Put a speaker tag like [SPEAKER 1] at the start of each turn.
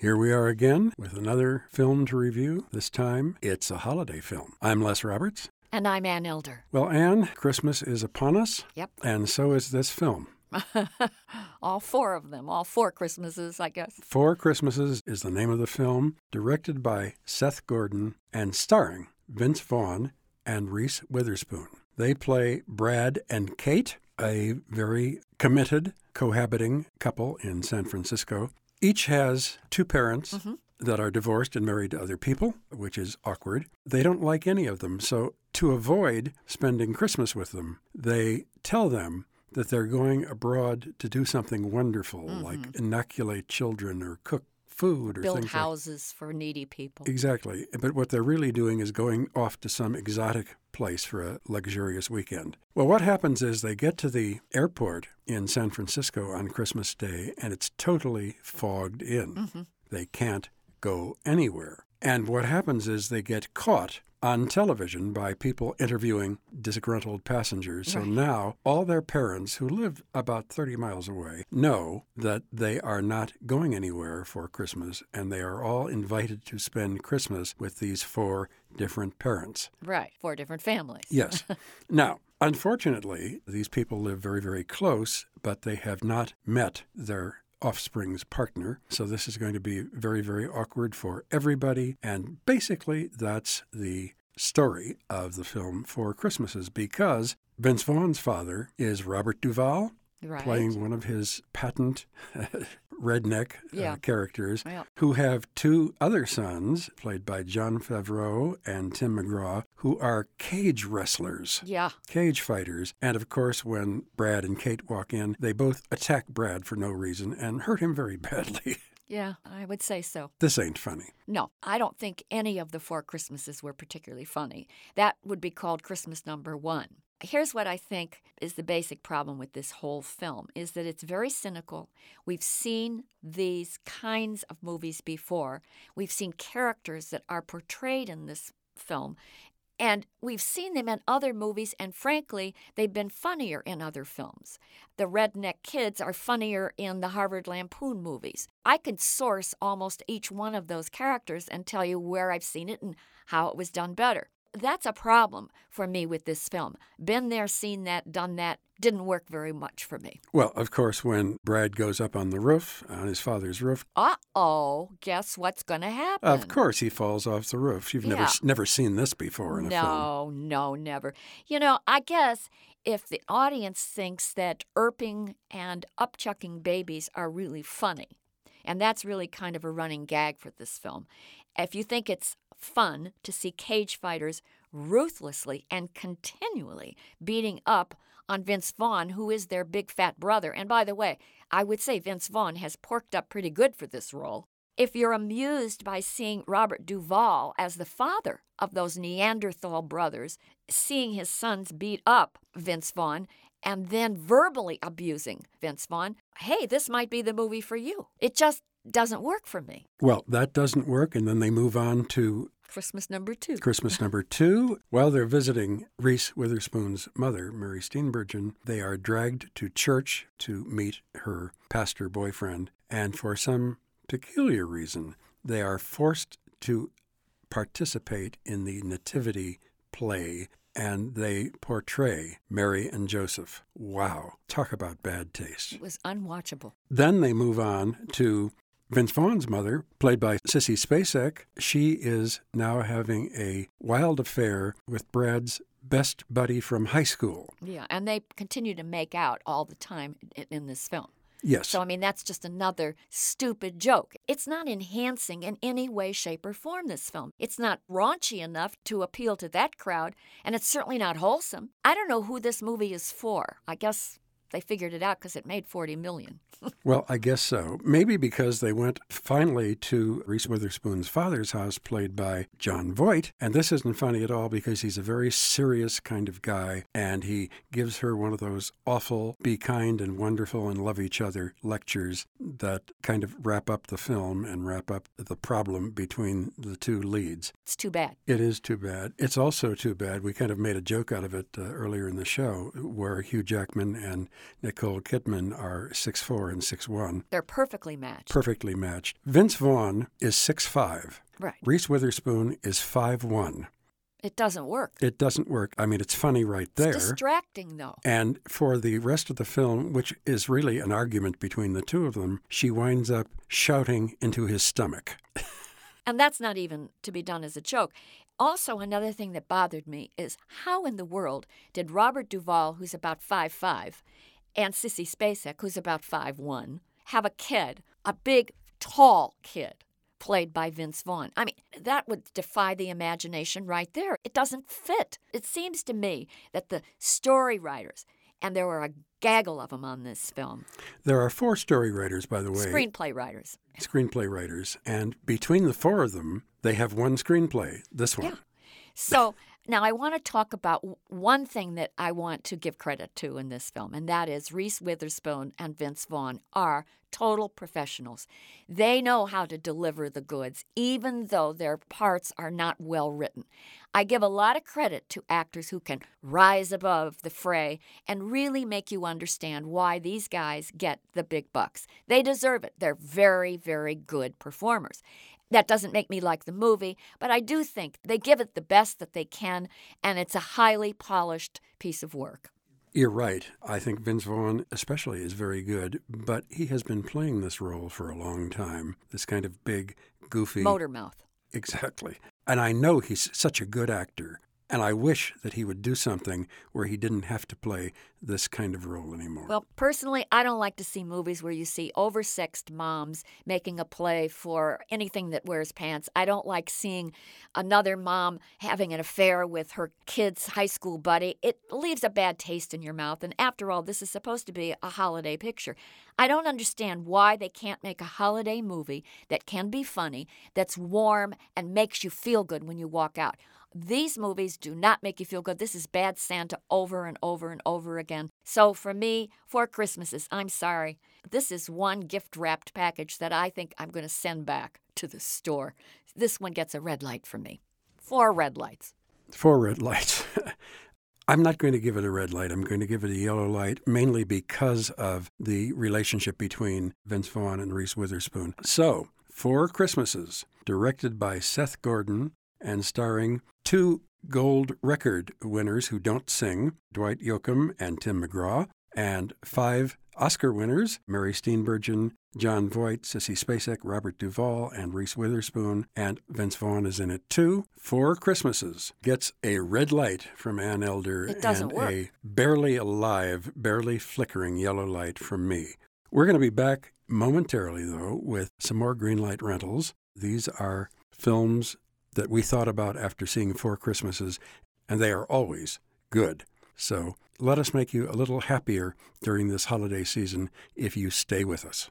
[SPEAKER 1] Here we are again with another film to review. This time, it's a holiday film. I'm Les Roberts.
[SPEAKER 2] And I'm Ann Elder.
[SPEAKER 1] Well, Ann, Christmas is upon us.
[SPEAKER 2] Yep.
[SPEAKER 1] And so is this film.
[SPEAKER 2] all four of them, all four Christmases, I guess.
[SPEAKER 1] Four Christmases is the name of the film, directed by Seth Gordon and starring Vince Vaughn and Reese Witherspoon. They play Brad and Kate, a very committed, cohabiting couple in San Francisco. Each has two parents
[SPEAKER 2] Mm-hmm.
[SPEAKER 1] that are divorced and married to other people, which is awkward. They don't like any of them. So, to avoid spending Christmas with them, they tell them that they're going abroad to do something wonderful, like inoculate children or cook food or.
[SPEAKER 2] Build
[SPEAKER 1] things like
[SPEAKER 2] houses for needy people.
[SPEAKER 1] Exactly. But what they're really doing is going off to some exotic place for a luxurious weekend. Well, what happens is they get to the airport in San Francisco on Christmas Day and it's totally fogged in.
[SPEAKER 2] Mm-hmm.
[SPEAKER 1] They can't go anywhere. And what happens is they get caught on television by people interviewing disgruntled passengers. So
[SPEAKER 2] Right.
[SPEAKER 1] now all their parents, who live about 30 miles away, know that they are not going anywhere for Christmas and they are all invited to spend Christmas with these four different parents.
[SPEAKER 2] Right, four different families.
[SPEAKER 1] Yes. now, unfortunately, these people live very, very close, but they have not met their offspring's partner. So this is going to be very, very awkward for everybody. And basically, that's the story of the film Four Christmases because Vince Vaughn's father is Robert Duvall,
[SPEAKER 2] Right.
[SPEAKER 1] playing one of his patent redneck uh, characters,
[SPEAKER 2] Yeah.
[SPEAKER 1] who have two other sons, played by Jon Favreau and Tim McGraw, who are cage wrestlers.
[SPEAKER 2] Yeah,
[SPEAKER 1] Cage fighters. And of course, when Brad and Kate walk in, they both attack Brad for no reason and hurt him very badly.
[SPEAKER 2] yeah, I would say so.
[SPEAKER 1] this ain't funny.
[SPEAKER 2] No, I don't think any of the four Christmases were particularly funny. That would be called Christmas number one. Here's what I think is the basic problem with this whole film is that it's very cynical. We've seen these kinds of movies before. We've seen characters that are portrayed in this film and we've seen them in other movies, and frankly, they've been funnier in other films. The redneck kids are funnier in the Harvard Lampoon movies. I can source almost each one of those characters and tell you where I've seen it and how it was done better. That's a problem for me with this film. Been there, seen that, done that, didn't work very much for me.
[SPEAKER 1] Well, of course, when Brad goes up on the roof, on his father's roof,
[SPEAKER 2] Uh oh, guess what's going to happen?
[SPEAKER 1] of course he falls off the roof. You've never
[SPEAKER 2] Yeah.
[SPEAKER 1] never seen this before in a film.
[SPEAKER 2] No, no, never. You know, I guess if the audience thinks that erping and upchucking babies are really funny, and that's really kind of a running gag for this film, if you think it's fun to see cage fighters ruthlessly and continually beating up on Vince Vaughn, who is their big fat brother, and by the way, I would say Vince Vaughn has porked up pretty good for this role. If you're amused by seeing Robert Duvall as the father of those Neanderthal brothers, seeing his sons beat up Vince Vaughn, and then verbally abusing Vince Vaughn, hey, this might be the movie for you. It just doesn't work for me.
[SPEAKER 1] Well, that doesn't work, and then they move on to
[SPEAKER 2] Christmas number two.
[SPEAKER 1] Christmas number two. While they're visiting Reese Witherspoon's mother, Mary Steenburgen, they are dragged to church to meet her pastor boyfriend, and for some peculiar reason, they are forced to participate in the nativity play and they portray Mary and Joseph. Wow, talk about bad taste.
[SPEAKER 2] It was unwatchable.
[SPEAKER 1] Then they move on to Vince Vaughn's mother, played by Sissy Spacek. She is now having a wild affair with Brad's best buddy from high school.
[SPEAKER 2] Yeah, and they continue to make out all the time in, in this film.
[SPEAKER 1] Yes.
[SPEAKER 2] So, I mean, that's just another stupid joke. It's not enhancing in any way, shape, or form this film. It's not raunchy enough to appeal to that crowd, and it's certainly not wholesome. I don't know who this movie is for. I guess they figured it out because it made 40 million.
[SPEAKER 1] Well, I guess so. Maybe because they went finally to Reese Witherspoon's father's house, played by Jon Voight. And this isn't funny at all because he's a very serious kind of guy. And he gives her one of those awful, be kind and wonderful and love each other lectures that kind of wrap up the film and wrap up the problem between the two leads.
[SPEAKER 2] It's too bad.
[SPEAKER 1] It is too bad. It's also too bad. We kind of made a joke out of it uh, earlier in the show where Hugh Jackman and Nicole Kidman are 6'4 and 6'1,
[SPEAKER 2] They're perfectly matched.
[SPEAKER 1] perfectly matched. Vince Vaughn is 6'5.
[SPEAKER 2] right.
[SPEAKER 1] Reese Witherspoon is 5'1.
[SPEAKER 2] It doesn't work.
[SPEAKER 1] It doesn't work. I mean, it's funny right
[SPEAKER 2] It's
[SPEAKER 1] there.
[SPEAKER 2] distracting, though.
[SPEAKER 1] And for the rest of the film, which is really an argument between the two of them, she winds up shouting into his stomach.
[SPEAKER 2] And that's not even to be done as a joke. Also, another thing that bothered me is how in the world did Robert Duvall, who's about five five, and Sissy Spacek, who's about five one, have a kid, a big, tall kid, played by Vince Vaughn? I mean, that would defy the imagination right there. It doesn't fit. It seems to me that the story writers, and there were a gaggle of them on this film,
[SPEAKER 1] There are four story writers, by the way,
[SPEAKER 2] screenplay writers.
[SPEAKER 1] screenplay writers, and between the four of them, they have one screenplay, this one.
[SPEAKER 2] Yeah. So now I want to talk about one thing that I want to give credit to in this film, and that is Reese Witherspoon and Vince Vaughn are total professionals. They know how to deliver the goods, even though their parts are not well written. I give a lot of credit to actors who can rise above the fray and really make you understand why these guys get the big bucks. They deserve it. They're very, very good performers. That doesn't make me like the movie, but I do think they give it the best that they can, and it's a highly polished piece of work.
[SPEAKER 1] You're right. I think Vince Vaughn, especially, is very good, but he has been playing this role for a long time. This kind of big, goofy.
[SPEAKER 2] Motor mouth.
[SPEAKER 1] Exactly. And I know he's such a good actor. And I wish that he would do something where he didn't have to play this kind of role anymore.
[SPEAKER 2] Well, personally, I don't like to see movies where you see oversexed moms making a play for anything that wears pants. I don't like seeing another mom having an affair with her kid's high school buddy. It leaves a bad taste in your mouth. And after all, this is supposed to be a holiday picture. I don't understand why they can't make a holiday movie that can be funny, that's warm, and makes you feel good when you walk out. These movies do not make you feel good. This is bad Santa over and over and over again. So for me, Four Christmases, I'm sorry. This is one gift wrapped package that I think I'm going to send back to the store. This one gets a red light from me. Four red lights.
[SPEAKER 1] Four red lights. I'm not going to give it a red light. I'm going to give it a yellow light, mainly because of the relationship between Vince Vaughn and Reese Witherspoon. So, Four Christmases, directed by Seth Gordon and starring two gold record winners who don't sing, Dwight Yoakam and Tim McGraw, and five Oscar winners, Mary Steenburgen, Jon Voight, Sissy Spacek, Robert Duvall, and Reese Witherspoon, and Vince Vaughn is in it too. Four Christmases gets a red light from Ann Elder and
[SPEAKER 2] work.
[SPEAKER 1] a barely alive, barely flickering yellow light from me. We're going to be back momentarily, though, with some more green light rentals. These are films that we thought about after seeing Four Christmases, and they are always good. So let us make you a little happier during this holiday season if you stay with us.